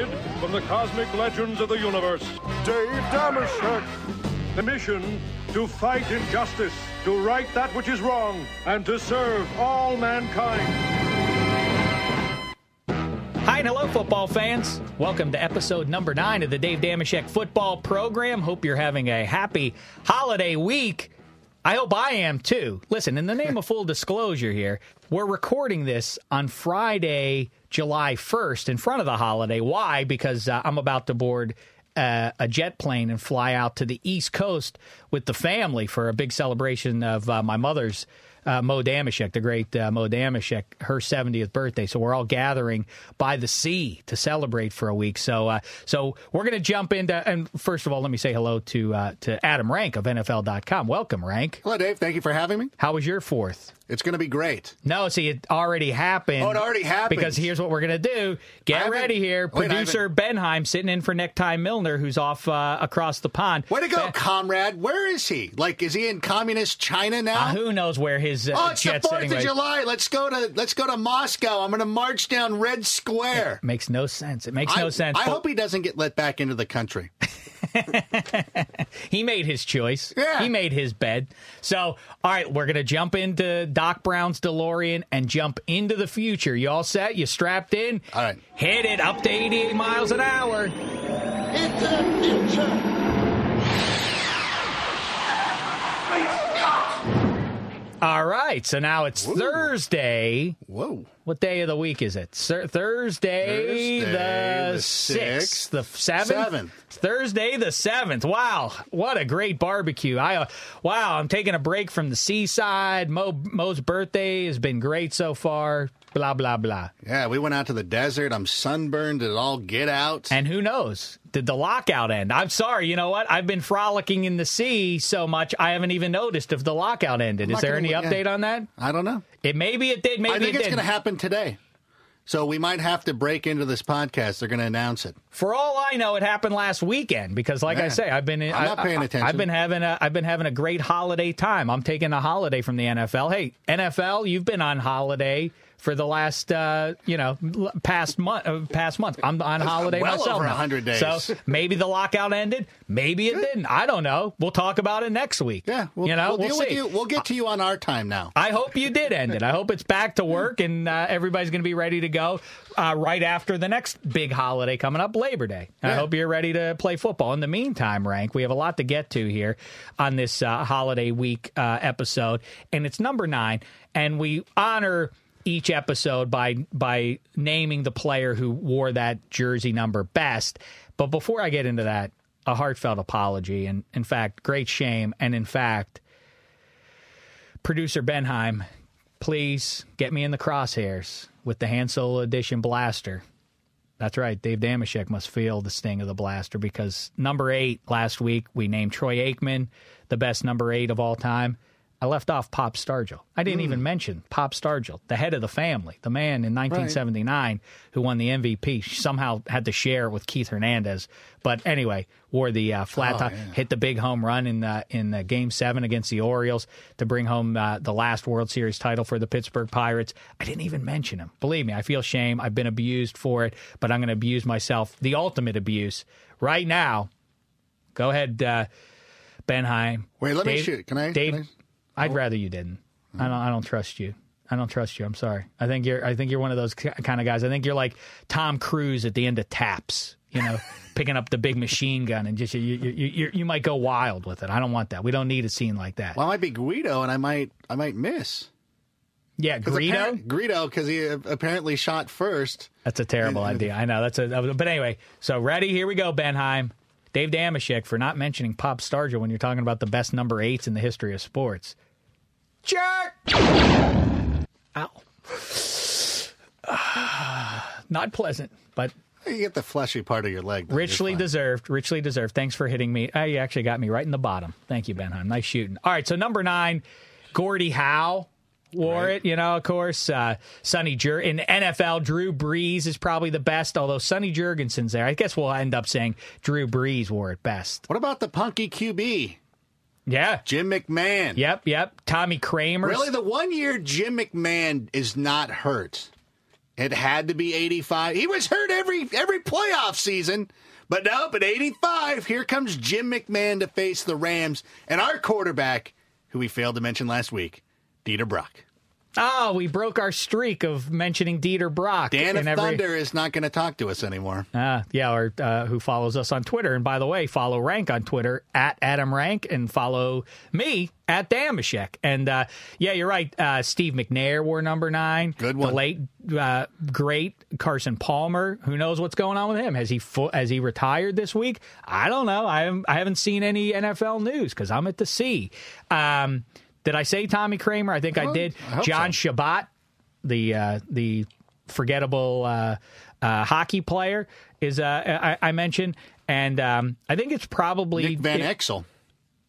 Created from the cosmic legends of the universe, Dave Dameshek. The mission to fight injustice, to right that which is wrong, and to serve all mankind. Hi and hello, football fans. Welcome to episode number nine of the Dave Dameshek football program. Hope you're having a happy holiday week. I hope I am too. Listen, in the name of full disclosure here, we're recording this on Friday, July 1st, in front of the holiday. Why? Because uh, I'm about to board uh, a jet plane and fly out to the East Coast with the family for a big celebration of uh, my mother's uh, Mo Dameshek, the great uh, Mo Dameshek, her 70th birthday. So we're all gathering by the sea to celebrate for a week. So uh, so we're going to jump into and first of all, let me say hello to uh, to Adam Rank of NFL.com. Welcome, Rank. Hello, Dave. Thank you for having me. How was your fourth? It's going to be great. No, see, it already happened. Oh, it already happened. Because here's what we're going to do. Get ready here. Wait, Producer Benheim sitting in for Necktie Milner, who's off uh, across the pond. Way to go, Ben- comrade. Where is he? Like, is he in communist China now? Uh, who knows where his uh, oh, it's the Fourth of July. Let's go to let's go to Moscow. I'm going to march down Red Square. Makes no sense. It makes no sense. I But hope he doesn't get let back into the country. he made his choice. Yeah. He made his bed. So, all right, we're going to jump into Doc Brown's DeLorean and jump into the future. You all set? You strapped in? All right. Hit it up to 88 miles an hour. All right, so now it's Thursday. Whoa. What day of the week is it? Thursday, Thursday, the the sixth, sixth. the seventh, Seventh. Thursday the seventh. Wow, what a great barbecue! I uh, wow, I'm taking a break from the seaside. Mo Mo's birthday has been great so far. Blah blah blah. Yeah, we went out to the desert. I'm sunburned. It all get out. And who knows? Did the lockout end? I'm sorry. You know what? I've been frolicking in the sea so much I haven't even noticed if the lockout ended. I'm Is there any look- yeah. update on that? I don't know. It maybe it did. Maybe I think it it's going to happen today. So we might have to break into this podcast. They're going to announce it. For all I know, it happened last weekend because, like I say, I've been I'm I- not paying I- attention. I've been having a I've been having a great holiday time. I'm taking a holiday from the NFL. Hey, NFL, you've been on holiday for the last uh, you know past month uh, past month. I'm on holiday well myself over now. 100 days. So maybe the lockout ended. Maybe it didn't. I don't know. We'll talk about it next week. Yeah, we'll, you know, we'll, deal see. with you. We'll get to you on our time now. I hope you did end it. I hope it's back to work and uh, everybody's going to be ready to go uh, right after the next big holiday coming up, Labor Day. I hope you're ready to play football. In the meantime, Rank, we have a lot to get to here on this uh, holiday week uh, episode, and it's number nine, and we honor each episode by by naming the player who wore that jersey number best. But before I get into that, a heartfelt apology, and in fact, great shame, and in fact, producer Benheim, please get me in the crosshairs with the Han Solo Edition blaster. That's right. Dave Dameshek must feel the sting of the blaster because number eight last week we named Troy Aikman the best number eight of all time. I left off Pop Stargell. I didn't even mention Pop Stargell, the head of the family, the man in 1979 who won the MVP. Somehow had to share it with Keith Hernandez. But anyway, wore the uh, flat top, hit the big home run in uh, in uh, Game Seven against the Orioles to bring home uh, the last World Series title for the Pittsburgh Pirates. I didn't even mention him. Believe me, I feel shame. I've been abused for it, but I'm going to abuse myself. The ultimate abuse right now. Go ahead, uh, Benheim. Wait, let me shoot. Can I? Dave, can I'd rather you didn't. I don't. I don't trust you. I don't trust you. I'm sorry. I think you're. I think you're one of those kind of guys. I think you're like Tom Cruise at the end of Taps. You know, picking up the big machine gun and just you, you, you, you, you might go wild with it. I don't want that. We don't need a scene like that. Well, I might be Guido, and I might I might miss. yeah, apparent- Greedo, because he apparently shot first. That's a terrible idea. I know. That's a. But anyway, so ready? Here we go, Benheim. Dave Dameshek for not mentioning Pop Stargell when you're talking about the best number eights in the history of sports. Jerk. Ow. not pleasant, but You get the fleshy part of your leg. though. Richly deserved. Richly deserved. Thanks for hitting me. Uh, you actually got me right in the bottom. Thank you, Benheim. Nice shooting. All right, so number nine, Gordie Howe wore Right. it. You know, of course, uh, Sonny Jur in NFL. Drew Brees is probably the best, although Sonny Jurgensen's there. I guess we'll end up saying Drew Brees wore it best. What about the punky QB, Yeah. Jim McMahon? Yep. Yep. Tommy Kramer. Really, the one year Jim McMahon is not hurt. It had to be 85. He was hurt every every playoff season. But nope, at 85, here comes Jim McMahon to face the Rams and our quarterback, who we failed to mention last week, Dieter Brock. Oh, we broke our streak of mentioning Dieter Brock. Dan of every- Thunder is not going to talk to us anymore. Uh, yeah, or uh, who follows us on Twitter. And by the way, follow Rank on Twitter at Adam Rank and follow me at Dameshek. And uh, yeah, you're right. Uh, Steve McNair wore number nine. Good The one. late, uh, great Carson Palmer. Who knows what's going on with him? Has he fo- has he retired this week? I don't know. I haven't, I haven't seen any NFL news because I'm at the sea. Um, did I say Tommy Kramer? I think I Well, did. I John so. Shabbat, the uh, the forgettable uh, uh, hockey player, is uh, I, I mentioned, and um, I think it's probably Nick Van it- Exel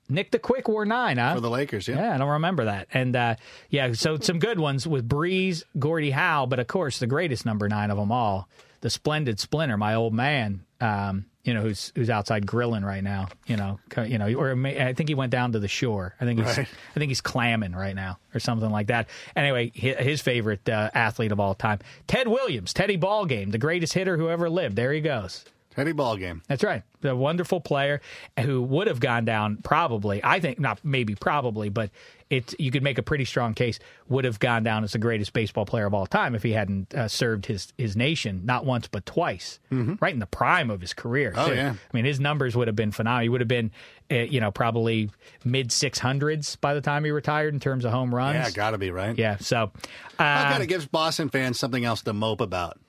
Nick the Quick wore nine, huh? for the Lakers, yeah. Yeah, I don't remember that. And uh, yeah, so some good ones with Brees, Gordie Howe, but of course the greatest number nine of them all, the splendid Splinter, my old man. Um, you know who's who's outside grilling right now. You know, you know, or I think he went down to the shore. I think he's Right. I think he's clamming right now or something like that. Anyway, his favorite uh, athlete of all time, Ted Williams, Teddy Ballgame, the greatest hitter who ever lived. There he goes. Teddy Ballgame. That's right. The wonderful player who would have gone down probably, I think not maybe probably, but it you could make a pretty strong case would have gone down as the greatest baseball player of all time if he hadn't uh, served his his nation not once but twice, right in the prime of his career. Oh, too. yeah. I mean his numbers would have been phenomenal. He would have been, uh, you know, probably mid six hundreds by the time he retired in terms of home runs. Yeah, got to be, right? Yeah, so That uh, kind of gives Boston fans something else to mope about.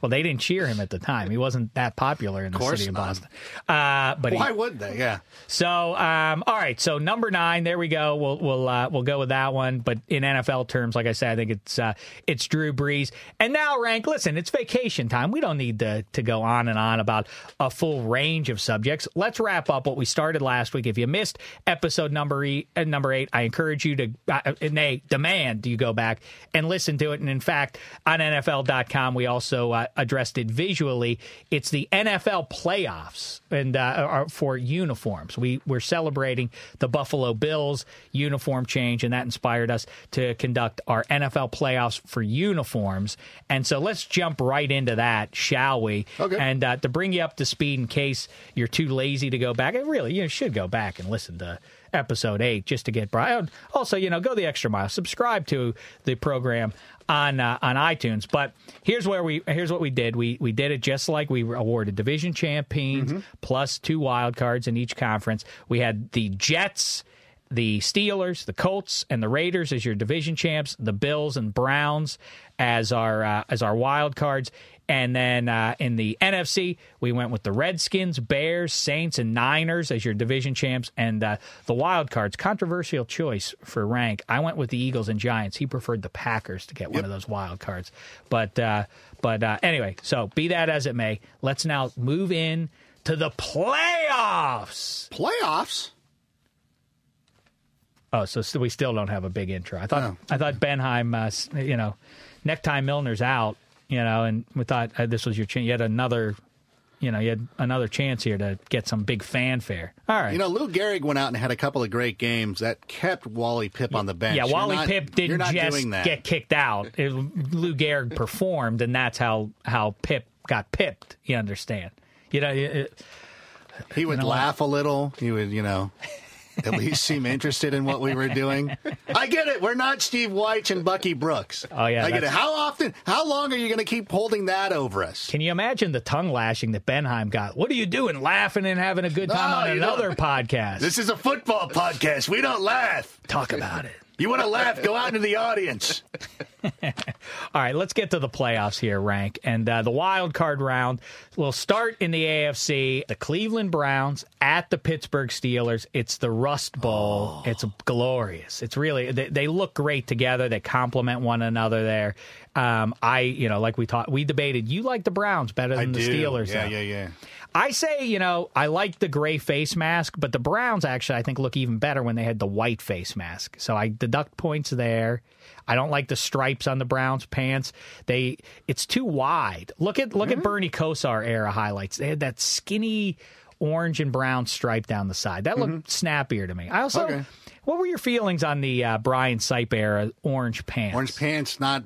Well, they didn't cheer him at the time. He wasn't that popular in the city of. Boston. Uh, but he, Why would they? Yeah. So, um, all right. So number nine, there we go. We'll we'll uh, we'll go with that one. But in NFL terms, like I said, I think it's uh, it's Drew Brees. And now, rank. Listen, it's vacation time. We don't need to to go on and on about a full range of subjects. Let's wrap up what we started last week. If you missed episode number eight, uh, number eight, I encourage you to, uh, nay, demand you go back and listen to it. And in fact, on NFL.com, we also uh, addressed it visually. It's the NFL playoffs and uh, for uniforms. We we're celebrating the Buffalo Bills uniform change, and that inspired us to conduct our NFL playoffs for uniforms. And so let's jump right into that, shall we? Okay. And uh, to bring you up to speed, in case you're too lazy to go back, and really you should go back and listen to episode eight just to get Brian. Also, you know, go the extra mile. Subscribe to the program on uh, on iTunes. But here's where we here's what we did. We we did it just like we awarded division champions plus two wild cards in each conference. We had the Jets. The Steelers, the Colts, and the Raiders as your division champs. The Bills and Browns as our uh, as our wild cards. And then uh, in the NFC, we went with the Redskins, Bears, Saints, and Niners as your division champs. And uh, the wild cards, controversial choice for rank. I went with the Eagles and Giants. He preferred the Packers to get one of those wild cards. But uh, but uh, anyway, so be that as it may, let's now move in to the playoffs. Playoffs? Oh, so st- we still don't have a big intro. I thought No. I thought Benheim, uh, you know, necktie Milner's out, you know, and we thought uh, this was your chance. You had another, you know, you had another chance here to get some big fanfare. All right. You know, Lou Gehrig went out and had a couple of great games that kept Wally Pipp on the bench. yeah, Wally not- Pipp didn't just get kicked out. It, Lou Gehrig performed, and that's how how Pipp got pipped. You understand? You know, it, He would know laugh a little. He would, you know, at least seem interested in what we were doing. I get it. We're not Steve Wyche and Bucky Brooks. Oh, yeah, I get it. How often? How long are you going to keep holding that over us? Can you imagine the tongue lashing that Benheim got? What are you doing, laughing and having a good time No, on another don't. podcast? This is a football podcast. We don't laugh. Talk about it. You want to laugh? Go out into the audience. All right, let's get to the playoffs here, Rank. And uh, the wild card round will start in the AFC. The Cleveland Browns at the Pittsburgh Steelers. It's the Rust Bowl. It's glorious. It's really, they, they look great together. They complement one another there. Um, I, you know, like we talked, we debated, you like the Browns better I than the do. Steelers. Yeah, though. yeah, yeah. I say, you know, I like the gray face mask, but the Browns actually, I think, look even better when they had the white face mask. So I deduct points there. I don't like the stripes on the Browns pants. They, it's too wide. Look at look at Bernie Kosar era highlights. They had that skinny orange and brown stripe down the side. That looked snappier to me. I also, Okay. what were your feelings on the uh, Brian Sipe era orange pants? Orange pants, not.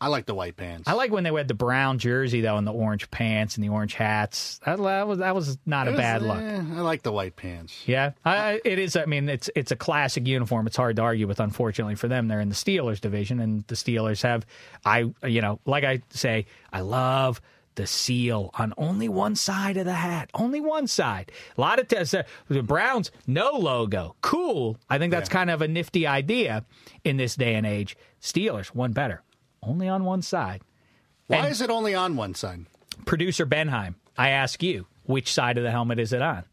I like the white pants. I like when they had the brown jersey though, and the orange pants and the orange hats. That, that was that was not a was, bad look. eh, I like the white pants. Yeah, I, it is. I mean, it's it's a classic uniform. It's hard to argue with. Unfortunately for them, they're in the Steelers division, and the Steelers have. I you know, like I say, I love the seal on only one side of the hat, only one side. A lot of tests. Uh, the Browns no logo, cool. I think that's kind of a nifty idea in this day and age. Steelers one better, only on one side. Why And- is it only on one side? Producer Benheim, I ask you, which side of the helmet is it on?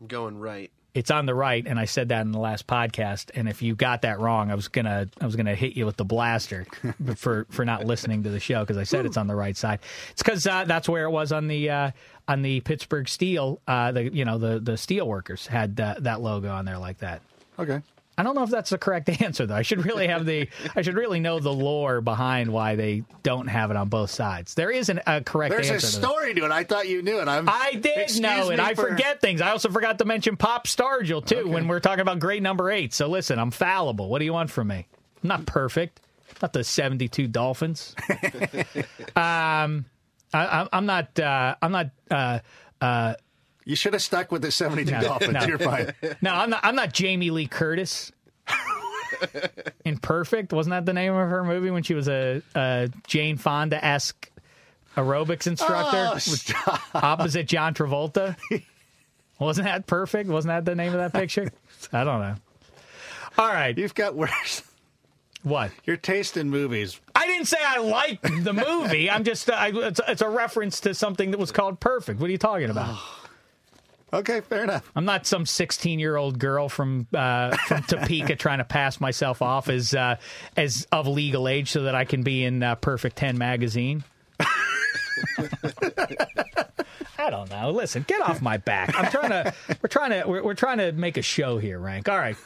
I'm going right. it's on the right, and I said that in the last podcast. And if you got that wrong, I was gonna I was gonna hit you with the blaster for for not listening to the show because I said it's on the right side. It's because uh, that's where it was on the uh, on the Pittsburgh Steel. Uh, the you know the the steel workers had uh, that logo on there like that. Okay. I don't know if that's the correct answer though. I should really have the I should really know the lore behind why they don't have it on both sides. There isn't a correct There's a answer. to that. story to it. I thought you knew it. I'm, I did know it. me I forget things. I also forgot to mention Pop Stargell too when we're talking about great number eight. So listen, I'm fallible. What do you want from me? I'm not perfect. Not the 72 Dolphins. um, I, I'm not. Uh, I'm not. Uh, You should have stuck with the 72 Dolphins. no. You're fine. no, I'm not. I'm not Jamie Lee Curtis. In Perfect, wasn't that the name of her movie when she was a, a Jane Fonda esque aerobics instructor? Oh, opposite John Travolta. Wasn't that perfect? Wasn't that the name of that picture? I don't know. All right. You've got worse. What? Your taste in movies. I didn't say I liked the movie. I'm just, uh, I, it's, it's a reference to something that was called Perfect. What are you talking about? Okay, fair enough. I'm not some 16 year old girl from uh, from Topeka trying to pass myself off as uh, as of legal age so that I can be in uh, Perfect 10 magazine. I don't know. Listen, get off my back. I'm trying to. We're trying to. We're, we're trying to make a show here, Rank. All right.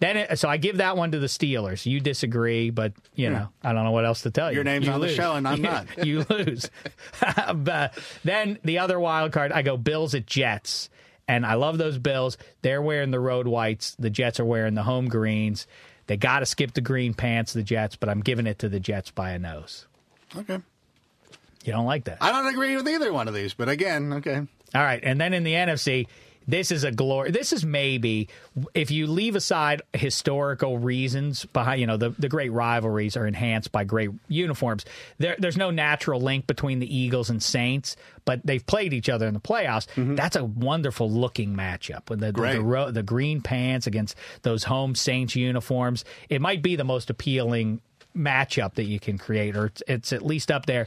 Then, it, so I give that one to the Steelers. You disagree, but you know I don't know what else to tell you. Your name's You on the show and I'm You- not. You lose. But then the other wild card, I go Bills at Jets, and I love those Bills. They're wearing the road whites. The Jets are wearing the home greens. They got to skip the green pants, the Jets, but I'm giving it to the Jets by a nose. Okay. You don't like that? I don't agree with either one of these, but again, okay. All right, and then in the NFC, this is a glory. This is maybe if you leave aside historical reasons behind, you know, the, the great rivalries are enhanced by great uniforms. There, there's no natural link between the Eagles and Saints, but they've played each other in the playoffs. Mm-hmm. That's a wonderful looking matchup with the the, the, ro- the green pants against those home Saints uniforms. It might be the most appealing matchup that you can create, or it's, it's at least up there.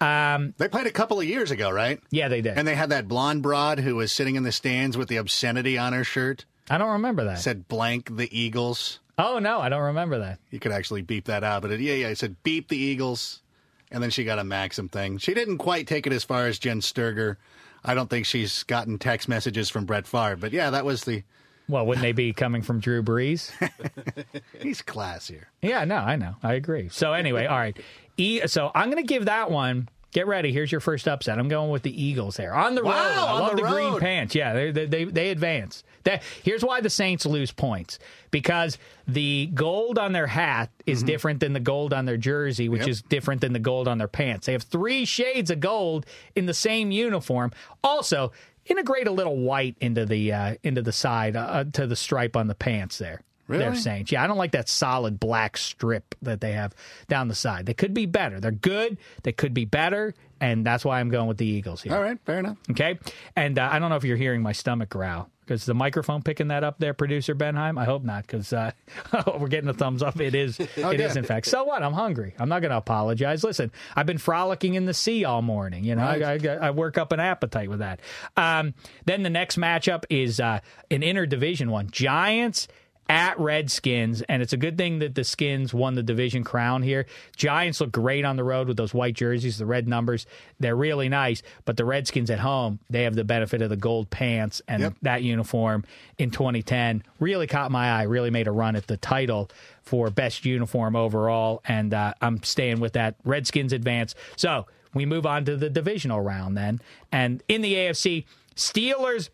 Um, They played a couple of years ago, right? yeah, they did. And they had that blonde broad who was sitting in the stands with the obscenity on her shirt. I don't remember that. Said blank the Eagles. Oh no, I don't remember that. You could actually beep that out, but it, yeah, yeah, it said beep the Eagles. And then she got a Maxim thing. She didn't quite take it as far as Jenn Sterger. I don't think she's gotten text messages from Brett Favre, but yeah, that was the Well, wouldn't they be coming from Drew Brees? He's classier. Yeah, no, I know. I agree. So anyway, all right. E- so I'm going to give that one. Get ready. Here's your first upset. I'm going with the Eagles there on the Wow, road. I on love the the, green pants. Yeah, they they they, they advance. That here's why the Saints lose points because the gold on their hat is different than the gold on their jersey, which Mm-hmm. Yep. is different than the gold on their pants. They have three shades of gold in the same uniform. Also, integrate a little white into the uh, into the side uh, to the stripe on the pants there. They're saying. Yeah, I don't like that solid black strip that they have down the side. They could be better. They're good. They could be better, and that's why I'm going with the Eagles here. All right, fair enough. Okay. And uh, I don't know if you're hearing my stomach growl. Because the microphone picking that up there, producer Benheim? I hope not, because uh, we're getting a thumbs up. It is, it is yeah. in fact. So what? I'm hungry. I'm not going to apologize. Listen, I've been frolicking in the sea all morning. You know, I, I, I work up an appetite with that. Um, then the next matchup is uh, an interdivision one: Giants at Redskins, and it's a good thing that the Skins won the division crown here. Giants look great on the road with those white jerseys, the red numbers. They're really nice, but the Redskins at home, they have the benefit of the gold pants and Yep. that uniform in 2010 really caught my eye, really made a run at the title for best uniform overall, and uh, I'm staying with that Redskins advance. So we move on to the divisional round then, and in the AFC, Steelers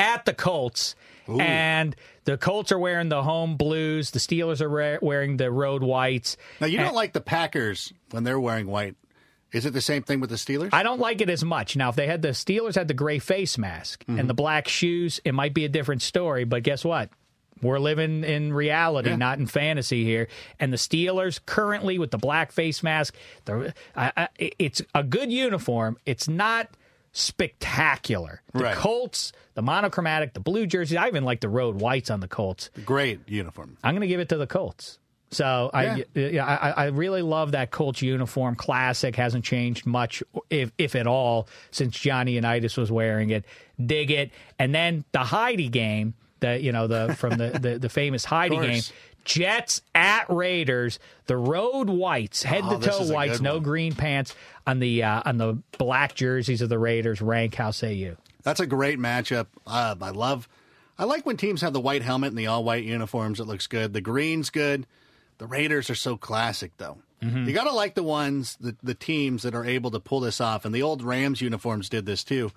at the Colts. And the Colts are wearing the home blues. The Steelers are re- wearing the road whites. Now you And- don't like the Packers when they're wearing white. Is it the same thing with the Steelers? I don't like it as much. Now, if they had the Steelers had the gray face mask and the mm-hmm. black shoes, it might be a different story. But guess what? We're living in reality, not in fantasy here. And the Steelers currently with the black face mask, the, I, I, it's a good uniform. It's not spectacular. The Right. Colts, the monochromatic, the blue jerseys. I even like the road whites on the Colts. Great uniform. I'm going to give it to the Colts. So I, yeah, I, I really love that Colts uniform. Classic hasn't changed much, if if at all, since Johnny Unitas was wearing it. Dig it, and then the Heidi game, the you know the from the the, the famous Heidi game. Jets at Raiders, the road whites, head Oh, to toe whites, no green pants on the uh, on the black jerseys of the Raiders. Rank, how say you? That's a great matchup. Uh, I love. I like when teams have the white helmet and the all white uniforms. It looks good. The green's good. The Raiders are so classic, though. Mm-hmm. You got to like the ones, the, the teams that are able to pull this off. And the old Rams uniforms did this too.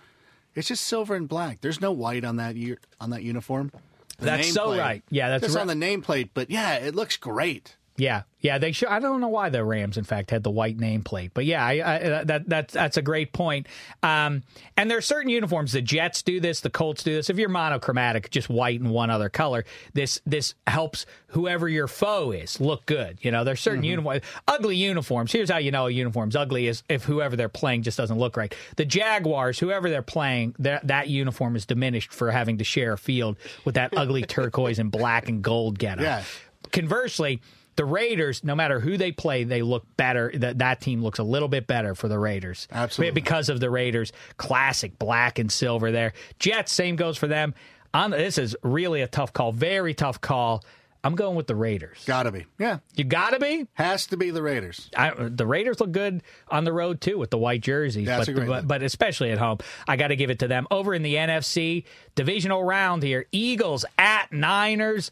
It's just silver and black. There's no white on that u- on that uniform. The That's so nameplate. right. Yeah, that's just right. on the nameplate. But yeah, it looks great. Yeah, yeah, they should. I don't know why the Rams, in fact, had the white nameplate, but yeah, I, I, that that that's a great point. Um, and there are certain uniforms. The Jets do this, the Colts do this. If you're monochromatic, just white and one other color, this this helps whoever your foe is look good. You know, there's certain uniforms, ugly uniforms. Here's how you know a uniform's ugly is if whoever they're playing just doesn't look right. The Jaguars, whoever they're playing, that that uniform is diminished for having to share a field with that ugly turquoise and black and gold getup. Yeah. Conversely, the Raiders, no matter who they play, they look better. That that team looks a little bit better for the Raiders. Absolutely. because of the Raiders classic black and silver there. Jets, same goes for them. On this is really a tough call, very tough call. I'm going with the Raiders. Gotta be. Yeah. You gotta be. Has to be the Raiders. I, the Raiders look good on the road too with the white jerseys, That's but, a great but but especially at home, I got to give it to them. Over in the NFC divisional round here, Eagles at Niners.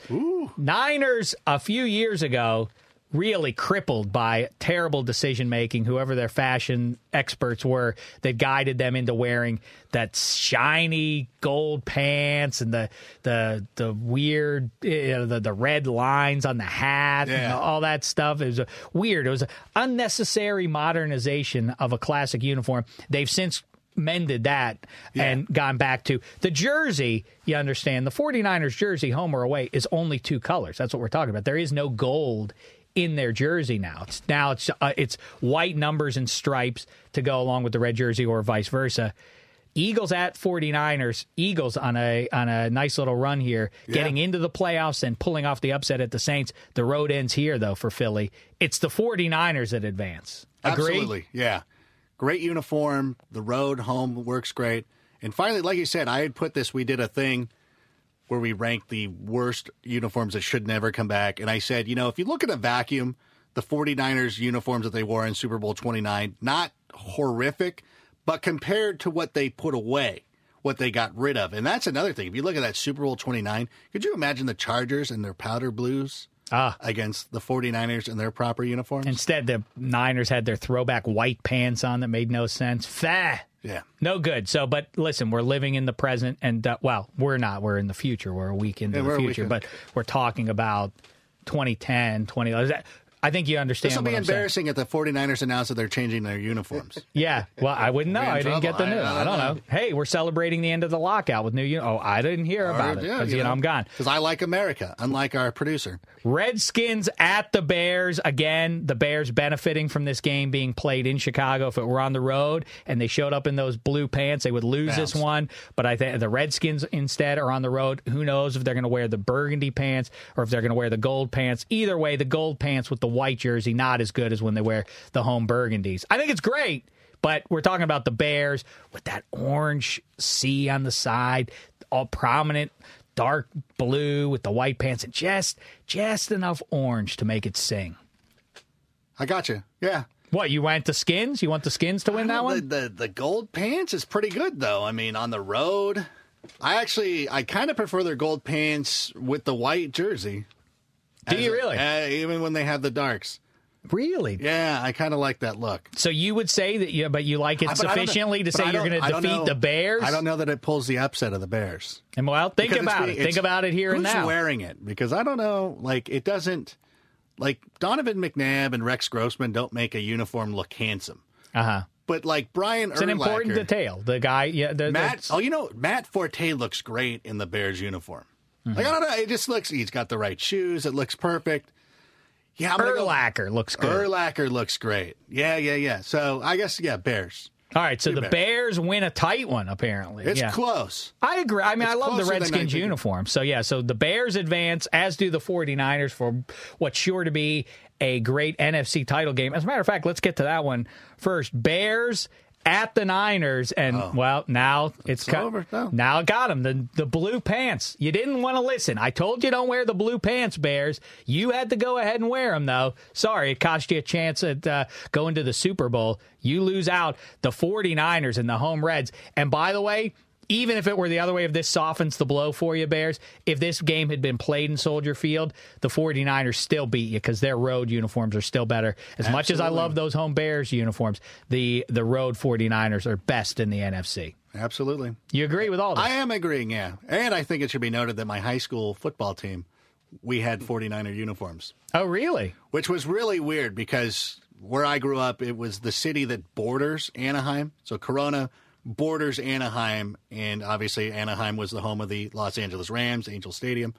Niners a few years ago really crippled by terrible decision making. Whoever their fashion experts were that guided them into wearing that shiny gold pants and the the the weird you know, the the red lines on the hat and all that stuff. It was a, weird. It was an unnecessary modernization of a classic uniform. They've since mended that and gone back to the jersey. You understand the 49ers jersey, home or away, is only two colors. That's what we're talking about. There is no gold in their jersey now. It's now it's uh, it's white numbers and stripes to go along with the red jersey or vice versa. Eagles at 49ers. Eagles on a on a nice little run here, getting into the playoffs and pulling off the upset at the Saints. The road ends here though for Philly. It's the 49ers that advance. Agree? Absolutely. Yeah. Great uniform. The road home works great. And finally, like you said, I had put this, we did a thing where we ranked the worst uniforms that should never come back. And I said, you know, if you look at a vacuum, the 49ers uniforms that they wore in Super Bowl 29, not horrific, but compared to what they put away, what they got rid of. And that's another thing. If you look at that Super Bowl 29, could you imagine the Chargers and their powder blues Ah. against the 49ers in their proper uniforms? Instead, the Niners had their throwback white pants on that made no sense. Fah. Yeah. No good. So, but listen, we're living in the present, and uh, well, we're not. We're in the future. We're a week into Yeah, the we're a week future, but we're talking about 2010, 20. I think you understand This will be I'm saying. embarrassing if the 49ers announce that they're changing their uniforms. Yeah, well, I wouldn't know. I didn't get the news. I- I don't know. Hey, we're celebrating the end of the lockout with new. uni- Oh, I didn't hear about it because you know I'm gone. Because I like America, unlike our producer. Redskins at the Bears again. The Bears benefiting from this game being played in Chicago. If it were on the road and they showed up in those blue pants, they would lose this one. But I think the Redskins instead are on the road. Who knows if they're going to wear the burgundy pants or if they're going to wear the gold pants? Either way, the gold pants with the white jersey not as good as when they wear the home burgundies. I think it's great. But we're talking about the Bears with that orange C on the side, all prominent dark blue with the white pants and just just enough orange to make it sing. I got you. Yeah. What you went the skins? You want the skins to win that the, one? The, the gold pants is pretty good though. I mean, on the road, I actually I kind of prefer their gold pants with the white jersey. Do you really? uh, even when they have the darks. really? Yeah, I kind of like that look. So you would say that you, but you like it I- but I don't know- sufficiently to say you're going to defeat know- the Bears? I don't know that it pulls the upset of the Bears. And well, think Because about it. Think about it here and who's now. wearing it? Because I don't know. Like it doesn't. Like Donovan McNabb and Rex Grossman don't make a uniform look handsome. Uh huh. But like Brian It's an important detail. The guy, yeah, the, Matt, the- oh, you know, Matt Forte looks great in the Bears uniform. Mm-hmm. Like I don't know, it just looks. He's got the right shoes. It looks perfect. Yeah, I'm gonna go- looks good. Urlacher looks great. Yeah, yeah, yeah. So I guess yeah, Bears. All right, so Two the Bears. Bears win a tight one. Apparently, It's yeah. close. I agree. I mean, It's I love the closer than I Redskins uniform. So, yeah, so the Bears advance, as do the 49ers, for what's sure to be a great NFC title game. As a matter of fact, let's get to that one first. Bears at the Niners, and well, now it's, Oh. It's over. No. now it got them the the blue pants. You didn't want to listen. I told you don't wear the blue pants, Bears. You had to go ahead and wear them though. Sorry, it cost you a chance at uh, going to the Super Bowl. You lose out the 49ers and the home Reds. And by the way, even if it were the other way, if this softens the blow for you, Bears, if this game had been played in Soldier Field, the 49ers still beat you because their road uniforms are still better. As much as I love those home Bears uniforms, the, the road 49ers are best in the NFC. Absolutely. You agree with all this? I am agreeing, yeah. And I think it should be noted that my high school football team, we had 49er uniforms, oh, really? which was really weird because where I grew up, it was the city that borders Anaheim. So Corona borders Anaheim, and obviously Anaheim was the home of the Los Angeles Rams, Angel Stadium.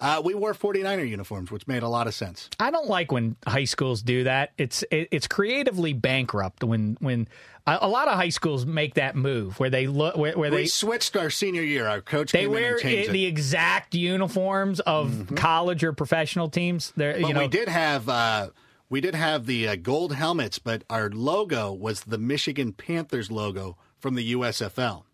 Uh, we wore 49er uniforms, which made a lot of sense. I don't like when high schools do that. It's it, it's creatively bankrupt when when a, a lot of high schools make that move where they look where, where we they switched our senior year. Our coach they wear and changed i- it. the exact uniforms of college or professional teams. They're, But you know, we did have uh, we did have the uh, gold helmets, but our logo was the Michigan Panthers logo from the USFL.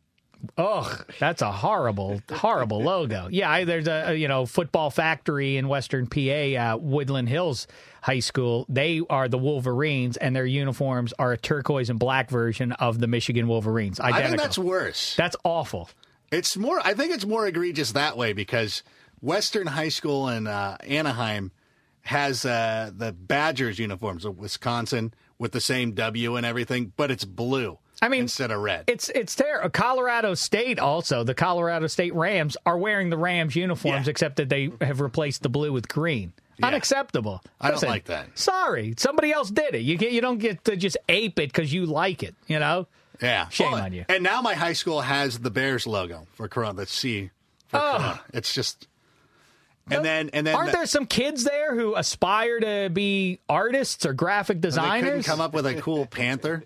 Ugh, that's a horrible, horrible logo. Yeah, I, there's a, you know football factory in Western PA, uh, Woodland Hills High School. They are the Wolverines, and their uniforms are a turquoise and black version of the Michigan Wolverines. I think that's worse. That's awful. It's more. I think it's more egregious that way because Western High School in uh, Anaheim has uh, the Badgers uniforms of Wisconsin with the same W and everything, but it's blue. I mean, instead of red. It's it's terrible. Colorado State also the Colorado State Rams are wearing the Rams uniforms, Yeah. except that they have replaced the blue with green. Yeah. Unacceptable. I don't like that. Sorry, somebody else did it. You get you don't get to just ape it because you like it. You know. yeah, Shame Well, on you. And now my high school has the Bears logo for Corona. Let's see. For Oh. Corona. It's just. And then and then Aren't there some kids there who aspire to be artists or graphic they designers? couldn't come up with a cool panther.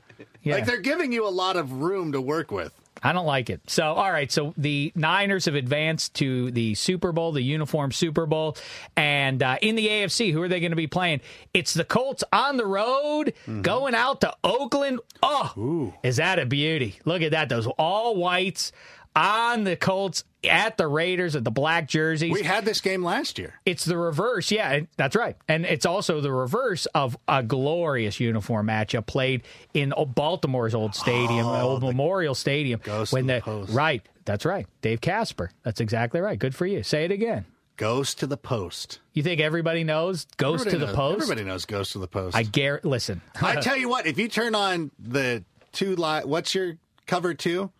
Yeah. Like they're giving you a lot of room to work with. I don't like it. So, all right. So the Niners have advanced to the Super Bowl, the uniform Super Bowl. And uh, in the AFC, who are they going to be playing? It's the Colts on the road going out to Oakland. Oh, is that a beauty? Look at that. Those all whites. On the Colts, at the Raiders, at the black jerseys. We had this game last year. It's the reverse. Yeah, that's right. And it's also the reverse of a glorious uniform matchup played in Baltimore's old stadium, oh, old Memorial Stadium. Oh, when the the post. right. That's right. Dave Casper. That's exactly right. Good for you. Say it again. Goes to the post. You think everybody knows goes Everybody to the knows- post? Everybody knows goes to the post. I gar listen. I tell you what, if you turn on the two li what's your cover two?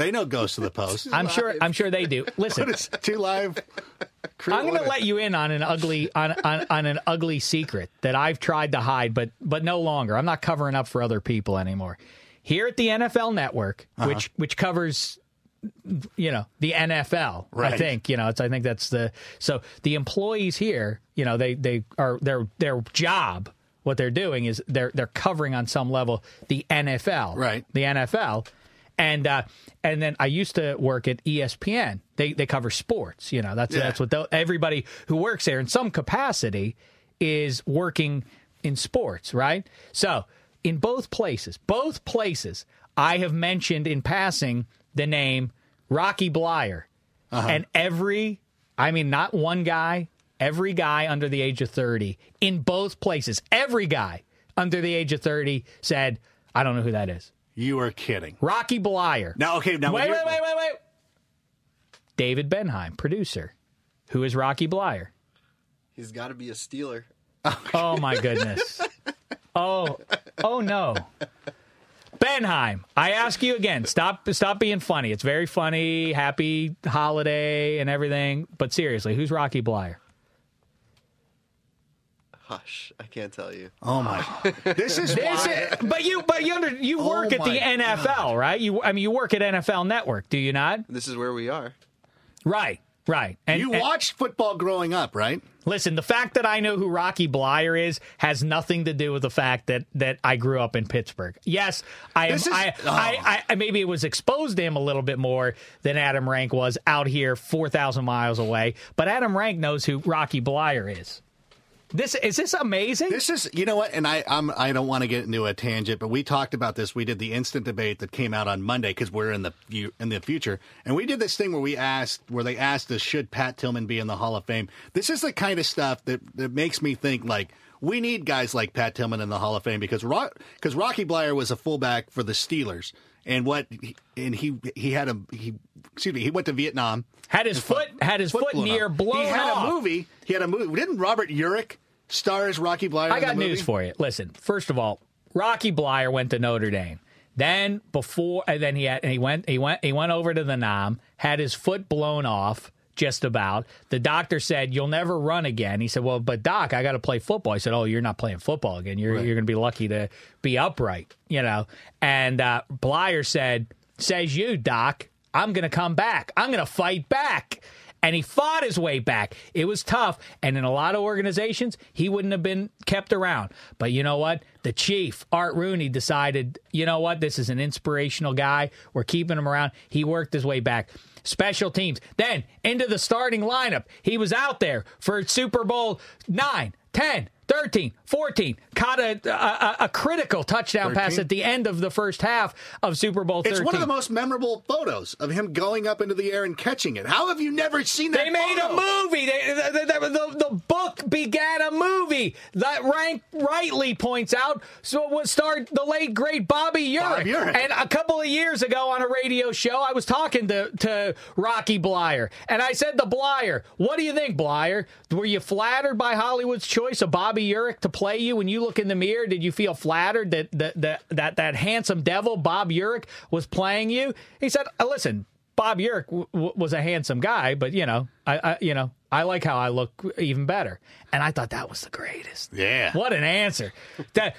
They know goes of the post. I'm sure. I'm sure they do. Listen, What is two live? I'm going to let you in on an ugly on, on on an ugly secret that I've tried to hide, but but no longer. I'm not covering up for other people anymore. Here at the NFL Network, Uh-huh. which which covers you know the NFL. Right. I think you know it's. I think that's the so the employees here. You know they they are their their job. What they're doing is they're they're covering on some level the NFL. Right. The NFL. And uh, and then I used to work at ESPN. They they cover sports. You know that's Yeah. that's what the, everybody who works there in some capacity is working in sports, right? So in both places, both places, I have mentioned in passing the name Rocky Bleier, and every, I mean, not one guy, every guy under the age of thirty in both places, every guy under the age of thirty said, "I don't know who that is." You are kidding. Rocky Bleier. Now, okay, now wait, wait, wait, wait, wait. David Benheim, producer. Who is Rocky Bleier? He's got to be a Steeler. Oh my goodness. Oh, oh no. Benheim, I ask you again. Stop, stop being funny. It's very funny. Happy holiday and everything. But seriously, who's Rocky Bleier? Hush, I can't tell you. Oh my! This is This why. is- but you, but you, under, you Oh work at the my NFL, right? You, I mean, you work at NFL Network, do you not? This is where we are. Right, right. And You and- watched football growing up, right? Listen, the fact that I know who Rocky Bleier is has nothing to do with the fact that that I grew up in Pittsburgh. Yes, I am. This is- I, oh. I, I maybe it was exposed to him a little bit more than Adam Rank was out here four thousand miles away. But Adam Rank knows who Rocky Bleier is. This is this amazing. This is, you know what, and I, I'm, I don't want to get into a tangent, but we talked about this. We did the instant debate that came out on Monday because we're in the in the future, and we did this thing where we asked, where they asked us, should Pat Tillman be in the Hall of Fame? This is the kind of stuff that that makes me think like we need guys like Pat Tillman in the Hall of Fame because because Rocky Bleier was a fullback for the Steelers, and what and he he had a he excuse me he went to Vietnam. had his foot had his foot, blown near off. blown He had off. a movie. He had a movie. Didn't Robert Urich star as Rocky Bleier? I in the got news for you. Listen, first of all, Rocky Bleier went to Notre Dame. Then before, and then he had, he went, he went, he went over to the Nam, had his foot blown off, just about. The doctor said, "You'll never run again." He said, "Well, but doc, I got to play football." He said, "Oh, you're not playing football again. You're you're going to be lucky to be upright." You know. And uh, Bleier said, "Says you, doc. I'm going to come back. I'm going to fight back." and he fought his way back. It was tough, and in a lot of organizations, he wouldn't have been kept around. But you know what? The chief, Art Rooney, decided, you know what? This is an inspirational guy. We're keeping him around. He worked his way back. Special teams. Then into the starting lineup. He was out there for Super Bowl 9, 10, 13, 14. Caught a, a, a- critical touchdown pass at the end of the first half of Super Bowl 13. It's one of the most memorable photos of him going up into the air and catching it. How have you never seen that? They made photo? a movie. They, the, the, the, the book began a movie that Rank rightly points out. So it starred the late great Bobby Urich. Bob Urich. And a couple of years ago on a radio show, I was talking to, to Rocky Bleier, and I said to Bleier, "What do you think, Bleier? Were you flattered by Hollywood's choice of Bobby Urich to play you? When you look in the mirror, did you feel flattered that that that that, that handsome devil Bob Urich was playing you?" He said, "Uh, "Listen." Bob Urich w- w- was a handsome guy, but you know, I, I you know, I like how I look even better. And I thought that was the greatest. Yeah. What an answer. That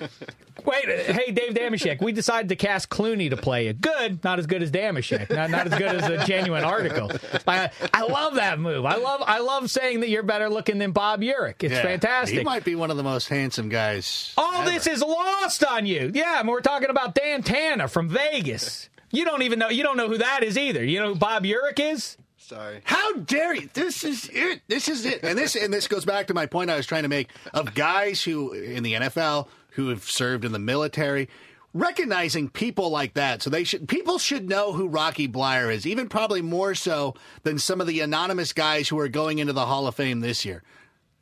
wait, hey Dave Dameshek, we decided to cast Clooney to play it. Good, not as good as Dameshek, not, not as good as a genuine article. I, I love that move. I love I love saying that you're better looking than Bob Urich. It's Yeah. fantastic. He might be one of the most handsome guys. All ever. this is lost on you. Yeah, and we're talking about Dan Tanna from Vegas. You don't even know. You don't know who that is either. You know who Bob Urich is? Sorry. How dare you? This is it. This is it. And this and this goes back to my point I was trying to make of guys who in the NFL who have served in the military. recognizing people like that. So they should people should know who Rocky Bleier is, even probably more so than some of the anonymous guys who are going into the Hall of Fame this year.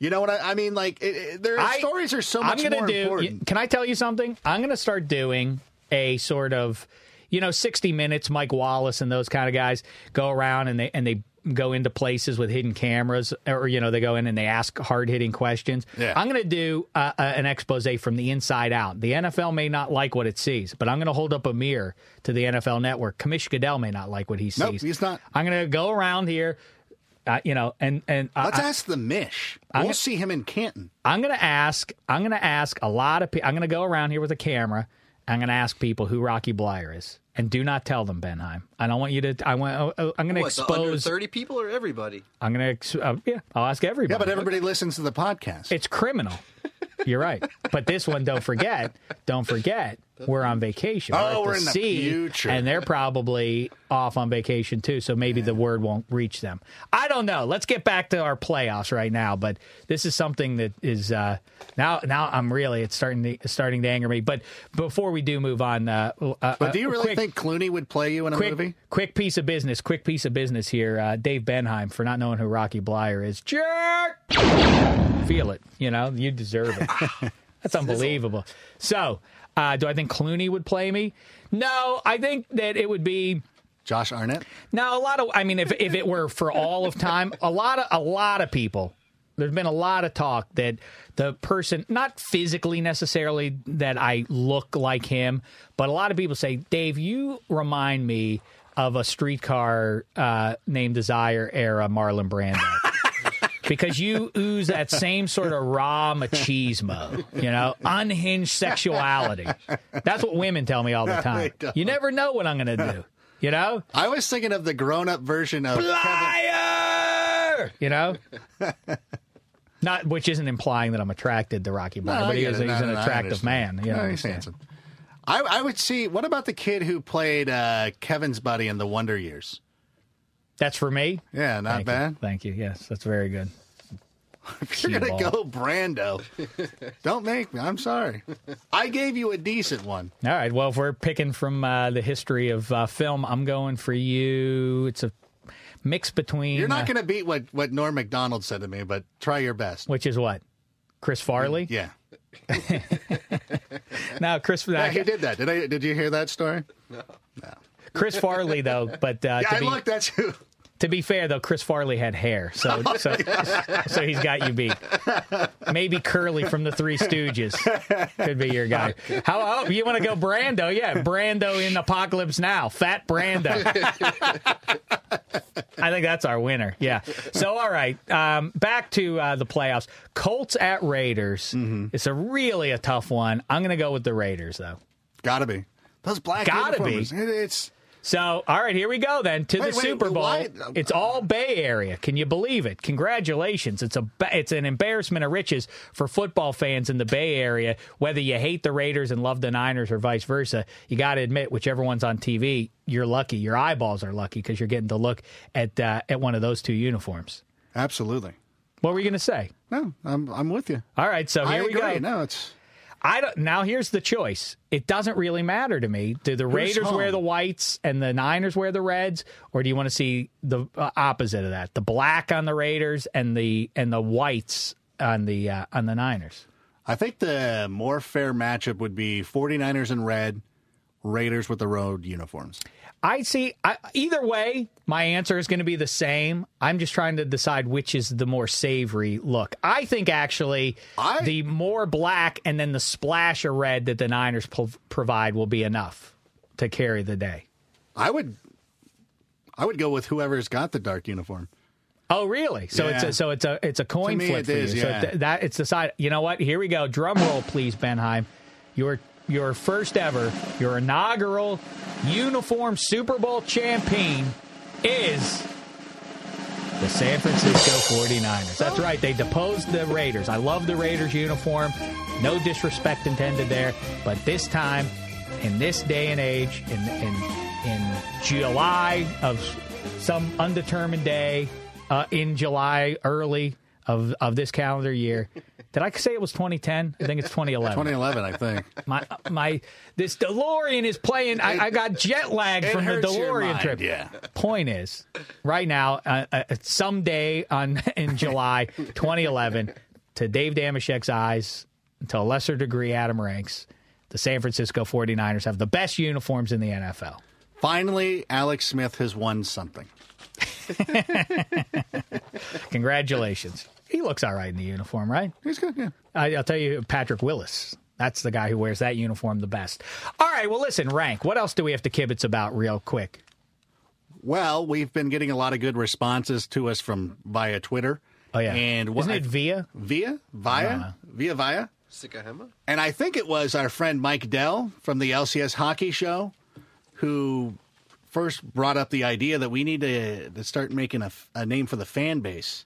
You know what I, I mean? Like it, it, their I- stories are so much I'm gonna more do. important. Can I tell you something? I'm going to start doing a sort of, you know, 60 Minutes. Mike Wallace and those kind of guys go around and they and they go into places with hidden cameras, or you know, they go in and they ask hard hitting questions. Yeah. I'm going to do uh, uh, an expose from the inside out. The NFL may not like what it sees, but I'm going to hold up a mirror to the NFL Network. Commish Goodell may not like what he sees. Nope, he's not. I'm going to go around here. Uh, you know, and and I- Let's ask the Mish. I'm we'll gonna- see him in Canton. I'm going to ask. I'm going to ask a lot of people. I'm going to go around here with a camera. I'm going to ask people who Rocky Bleier is, and do not tell them Benheim. I don't want you to. I want. oh, oh, I'm going to What, the under expose. 30 people or everybody? I'm going to. Uh, yeah, I'll ask everybody. Yeah, but everybody listens to the podcast. it's criminal. You're right. But this one, don't forget. Don't forget. We're on vacation. Oh, at we're in the sea, future. and they're probably off on vacation too. So maybe the word won't reach them. I don't know. Let's get back to our playoffs right now. But this is something that is uh, now. Now I'm really it's starting to starting to anger me. But before we do move on, uh, uh, but do you uh, really quick- think Clooney would play you in a quick, movie? Quick piece of business. Quick piece of business here. Uh, Dave Benheim for not knowing who Rocky Bleier is. Jerk. Feel it. You know you deserve it. That's unbelievable. So, uh, do I think Clooney would play me? No, I think that it would be. Josh Arnett? Now, a lot of, I mean, if if it were for all of time, a lot of a lot of people. There's been a lot of talk that the person, not physically necessarily that I look like him, but a lot of people say, Dave, you remind me of a streetcar uh, named Desire era Marlon Brando. because you ooze that same sort of raw machismo, you know, unhinged sexuality. That's what women tell me all the time. don't. You never know what I'm going to do, you know? I was thinking of the grown-up version of Kevin. You know? Not, which isn't implying that I'm attracted to Rocky Bleier, No, but he is, it. he's No, an attractive understand. man. You know, No, he's handsome. I, I would see. What about the kid who played uh, Kevin's buddy in The Wonder Years? That's for me. Yeah, not Thank you. bad. Thank you. Yes, that's very good. If you're gonna ball. go Brando, don't make me. I'm sorry. I gave you a decent one. All right. Well, if we're picking from uh, the history of uh, film, I'm going for you. It's a mix between. You're not uh, going to beat what what Norm Macdonald said to me, but try your best. Which is what? Chris Farley? Yeah, No, Chris. yeah, he did that. Did I? Did you hear that story? No. No. Chris Farley, though. But uh, Yeah, to I be looked. That's who. To be fair, though, Chris Farley had hair, so so, so he's got you beat. Maybe Curly from the Three Stooges could be your guy. How oh, you want to go Brando? Yeah, Brando in Apocalypse Now, Fat Brando. I think that's our winner. Yeah. So all right, um, back to uh, the playoffs. Colts at Raiders. Mm-hmm. It's a really a tough one. I'm going to go with the Raiders though. Gotta be. Those black Gotta be. It- it's So, all right, here we go then to Wait, the wait, Super Bowl. why- It's all Bay Area. Can you believe it? Congratulations! It's a it's an embarrassment of riches for football fans in the Bay Area. Whether you hate the Raiders and love the Niners or vice versa, you got to admit, whichever one's on TV, you're lucky. Your eyeballs are lucky because you're getting to look at uh, at one of those two uniforms. absolutely. What were you going to say? No, I'm I'm with you. All right, so here I we agree. go. No, it's I don't. Now here's the choice. It doesn't really matter to me. Do the Raiders home? wear the whites and the Niners wear the reds, or do you want to see the uh, opposite of that? The black on the Raiders and the and the whites on the uh, on the Niners. I think the more fair matchup would be 49ers in red, Raiders with the road uniforms. I see. I, either way, my answer is going to be the same. I'm just trying to decide which is the more savory look. I think actually I- the more black and then the splash of red that the Niners pro- provide will be enough to carry the day. I would I would go with whoever's got the dark uniform. Oh, really? So it's a, so it's a it's a coin flip it for is, you. yeah. So th- that it's decided. You know what? Here we go. Drum roll, please, Benheim. Your your first ever, your inaugural uniform Super Bowl champion is the San Francisco 49ers. That's right. They deposed the Raiders. I love the Raiders uniform. No disrespect intended there, but this time in this day and age in in in July of some undetermined day uh, in July early of of this calendar year, Did I say it was 2010? I think it's 2011. 2011, I think. My my this DeLorean is playing. I, I got jet lag It from the DeLorean trip. yeah. Point is, right now, uh, uh, someday on in July 2011, to Dave Dameshek's eyes, to a lesser degree, Adam Rank's, the San Francisco 49ers have the best uniforms in the NFL. Finally, Alex Smith has won something. Congratulations. He looks all right in the uniform, right? He's good, yeah. I, I'll tell you, Patrick Willis. That's the guy who wears that uniform the best. All right, well, listen, rank. What else do we have to kibitz about real quick? Well, we've been getting a lot of good responses to us from via Twitter. Oh yeah, And what isn't it I- via? Via? Via? Uh. Via Via? Sikahema? And I think it was our friend Mike Dell from the LCS Hockey Show who first brought up the idea that we need to, to start making a, a name for the fan base.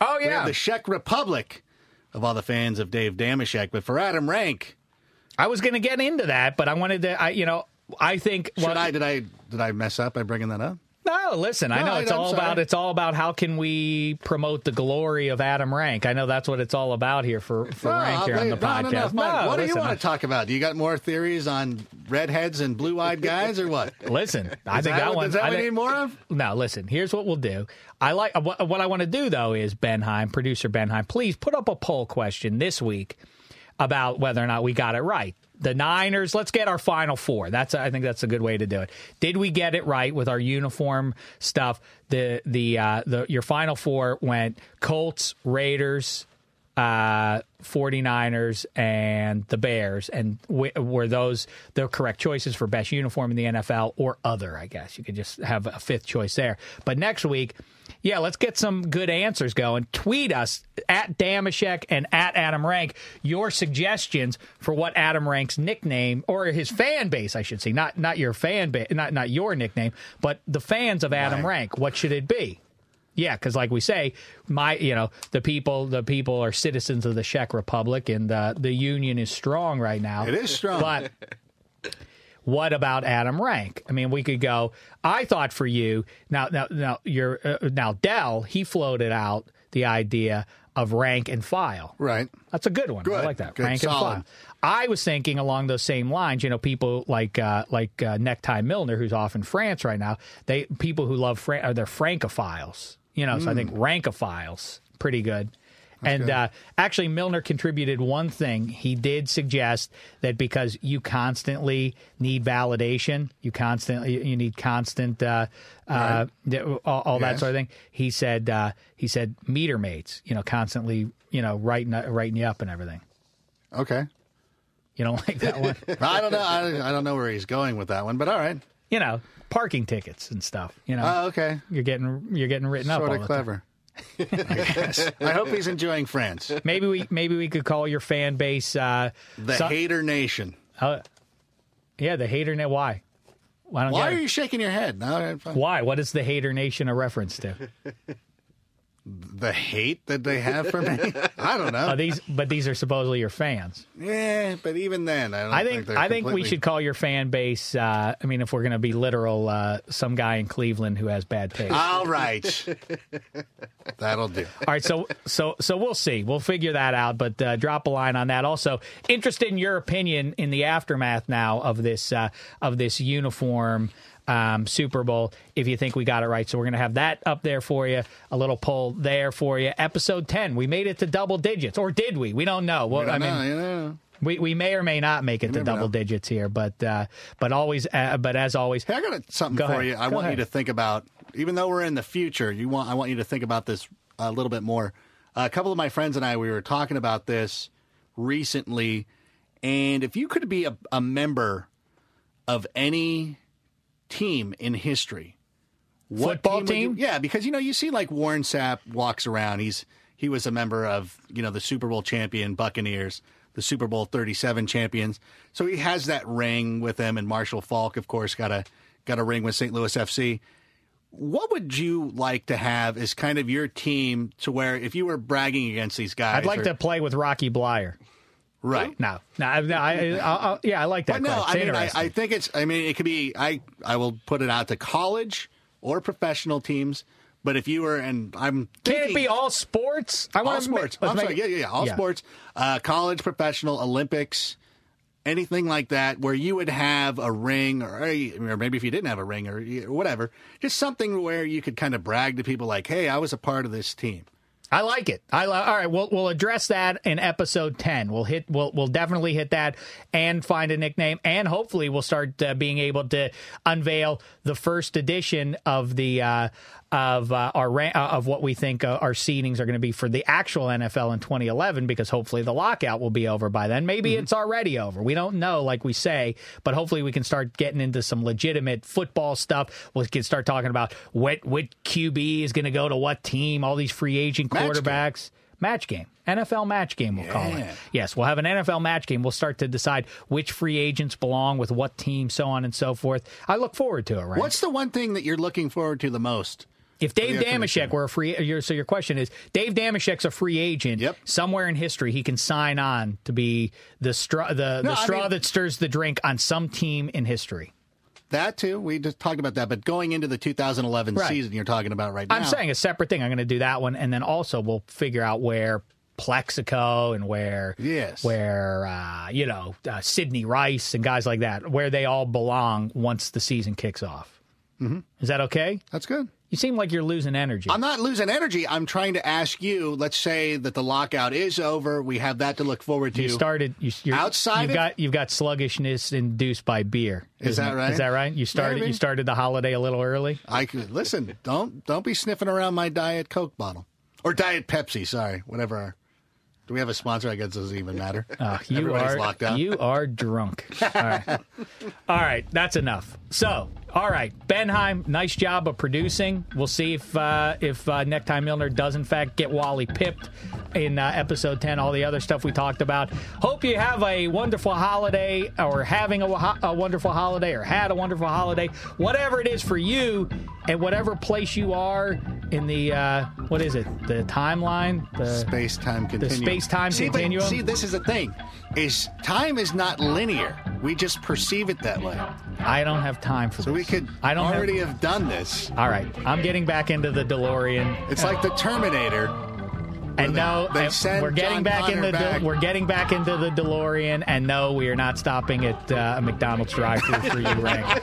Oh have the Czech Republic of all the fans of Dave Dameshek, but for Adam Rank, I was going to get into that, but I wanted to. I, you know, I think. should well, I did I did I mess up by bringing that up? No, listen. I know it's I'm all sorry. about. It's all about how can we promote the glory of Adam Rank. I know that's what it's all about here for for No, Rank here on the no, no, no, podcast. Mike, what do you want to talk about? Do you got more theories on redheads and blue-eyed guys, or what? Listen, I think that that one. is that I what we need more of? No, listen. Here's what we'll do. I like uh, what, what I want to do though is Benheim, producer Benheim. Please put up a poll question this week about whether or not we got it right. The Niners. Let's get our final four. That's I think that's a good way to do it. Did we get it right with our uniform stuff? The the uh, the your final four went Colts, Raiders, uh, 49ers and the Bears, and w- were those the correct choices for best uniform in the NFL or other? I guess you could just have a fifth choice there. But next week, yeah, let's get some good answers going. Tweet us at Dameshek and at Adam Rank your suggestions for what Adam Rank's nickname or his fan base, I should say, not not your fan base, not not your nickname, but the fans of Adam Rank. What should it be? Yeah, because like we say, my you know the people the people are citizens of the Czech Republic, and uh, the union is strong right now. It is strong. but what about Adam Rank? I mean, we could go. I thought for you now now now you're uh, now Dell he floated out the idea of rank and file. Right. That's a good one. I like that. Good. Rank Solid. and file. I was thinking along those same lines. You know, people like uh, like uh, Necktie Milner, who's off in France right now. They people who love Fran- are they're francophiles. You know, so I Mm. think rankophiles pretty good. And Uh, actually, Milner contributed one thing. He did suggest that because you constantly need validation, you constantly you need constant uh, uh, all, all that sort of thing. He said uh, he said meter mates. You know, constantly you know writing writing you up and everything. Okay. You don't like that one? I don't know. I, I don't know where he's going with that one, but all right. you know, parking tickets and stuff. You know, Oh, okay. you're getting you're getting written up. Sort all of the time. clever. I guess. I hope he's enjoying France. Maybe we maybe we could call your fan base uh, The Hater Nation. uh, yeah, the hater net. Why? Why don't Why are you shaking your head? No, Why? What is the hater nation a reference to? the hate that they have for me. I don't know. Are these, but these are supposedly your fans. yeah, but even then, I don't I think they're I think we should call your fan base. Uh, I mean, if we're going to be literal, uh, some guy in Cleveland who has bad taste. All right, that'll do. All right, so so so we'll see. We'll figure that out. But uh, drop a line on that. Also, interested in your opinion in the aftermath now of this uh, of this uniform um, Super Bowl. If you think we got it right, so we're going to have that up there for you. A little poll there for you. Episode ten, we made it to double digits, or did we? We don't know. Well, I I mean, know, you know. we, we may or may not make it to double know. digits here, but uh, but always, uh, but as always, Hey, I got something Go for ahead. you. I Go want ahead. you to think about, even though we're in the future, you want I want you to think about this a little bit more. a couple of my friends and I, we were talking about this recently, and if you could be a, a member of any team in history, what Football you- team? yeah, because you know you see like Warren Sapp walks around. He's he was a member of you know the Super Bowl champion Buccaneers, the Super Bowl thirty seven champions. So he has that ring with him. And Marshall Faulk, of course, got a got a ring with St. Louis FC. What would you like to have as kind of your team to where if you were bragging against these guys? I'd like or- to play with Rocky Bleier. Right. No, no, I, I, I, I, yeah, I like that. But no, question. I mean, I. I think it's. I mean, it could be. I I will put it out to college or professional teams. But if you were, and I'm Can thinking, it be all sports? I wanna ma- sports. let's I'm sorry, it- yeah, yeah, yeah, all sports, uh, college, professional, Olympics, anything like that, where you would have a ring, or, or maybe if you didn't have a ring, or or whatever, just something where you could kind of brag to people, like, "Hey, I was a part of this team." I like it. I all right. We'll we'll address that in episode ten. We'll hit. We'll we'll definitely hit that and find a nickname, and hopefully we'll start uh, being able to unveil the first edition of the uh, of uh, our ra- uh, of what we think uh, our seedings are going to be for the actual NFL in 2011, because hopefully the lockout will be over by then. Maybe it's already over. We don't know, like we say, but hopefully we can start getting into some legitimate football stuff. We can start talking about what what QB is going to go to what team, all these free agent Match game. quarterbacks. Match game. NFL match game, we'll call it. Yes, we'll have an NFL match game. We'll start to decide which free agents belong with what team, so on and so forth. I look forward to it, right? What's the one thing that you're looking forward to the most? If Dave. Dameshek were a free, your, so your question is, Dave Dameshek's a free agent. Yep. Somewhere in history, he can sign on to be the straw, the, No, the straw mean- that stirs the drink on some team in history. That too, we just talked about that. But going into the 2011 Right. season, you're talking about right now. I'm saying a separate thing. I'm going to do that one, and then also we'll figure out where Plaxico and where Yes. where uh, you know uh, Sidney Rice and guys like that, where they all belong once the season kicks off. Mm-hmm. Is that okay? that's good. You seem like you're losing energy. I'm not losing energy. I'm trying to ask you. Let's say that the lockout is over. We have that to look forward to. You started. You, you're, Outside You've of- got you've got sluggishness induced by beer. Is that it? right? Is that right? You started. You started the holiday a little early. I could listen. Don't don't be sniffing around my diet Coke bottle or diet Pepsi. Sorry, whatever. Do we have a sponsor? I guess it doesn't even matter. Uh, you Everybody's are locked down. you are drunk. All right, all right, that's enough. So, all right, Benheim, nice job of producing. We'll see if uh, if uh, Necktie Milner does in fact get Wally pipped in uh, episode ten. All the other stuff we talked about. Hope you have a wonderful holiday, or having a, a wonderful holiday, or had a wonderful holiday, whatever it is for you, and whatever place you are in the uh, what is it? The timeline. The Space time continuum. The space-time continuum? see, this is the thing: is time is not linear. We just perceive it that way. I don't have time for So this. We could I don't already have. have done this. All right, I'm getting back into the DeLorean. It's like the Terminator. and no, they send we're getting John back in the back. we're getting back into the DeLorean, and no, we are not stopping at uh, a McDonald's drive-through for you, Ray.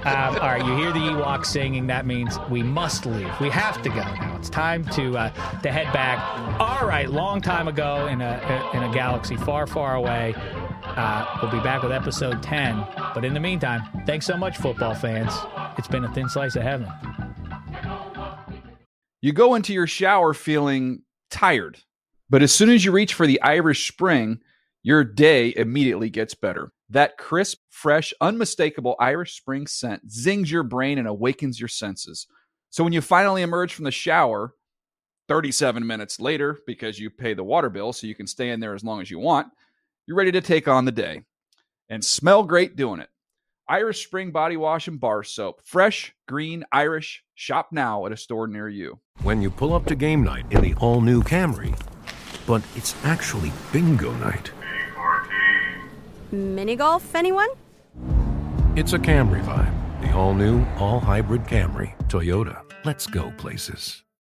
Um, all right, you hear the Ewoks singing. That means we must leave. We have to go now. It's time to uh, to head back. All right, long time ago in a in a galaxy far, far away. Uh, we'll be back with episode 10. But in the meantime, thanks so much, football fans. It's been a thin slice of heaven. You go into your shower feeling tired, but as soon as you reach for the Irish Spring, your day immediately gets better. That crisp, fresh, unmistakable Irish Spring scent zings your brain and awakens your senses. So when you finally emerge from the shower, 37 minutes later, because you pay the water bill so you can stay in there as long as you want, you're ready to take on the day and smell great doing it. Irish Spring Body Wash and Bar Soap. Fresh, green, Irish. Shop now at a store near you. When you pull up to game night in the all new Camry, but it's actually bingo night. Mini golf, anyone? It's a Camry vibe. The all new, all hybrid Camry. Toyota. Let's go places.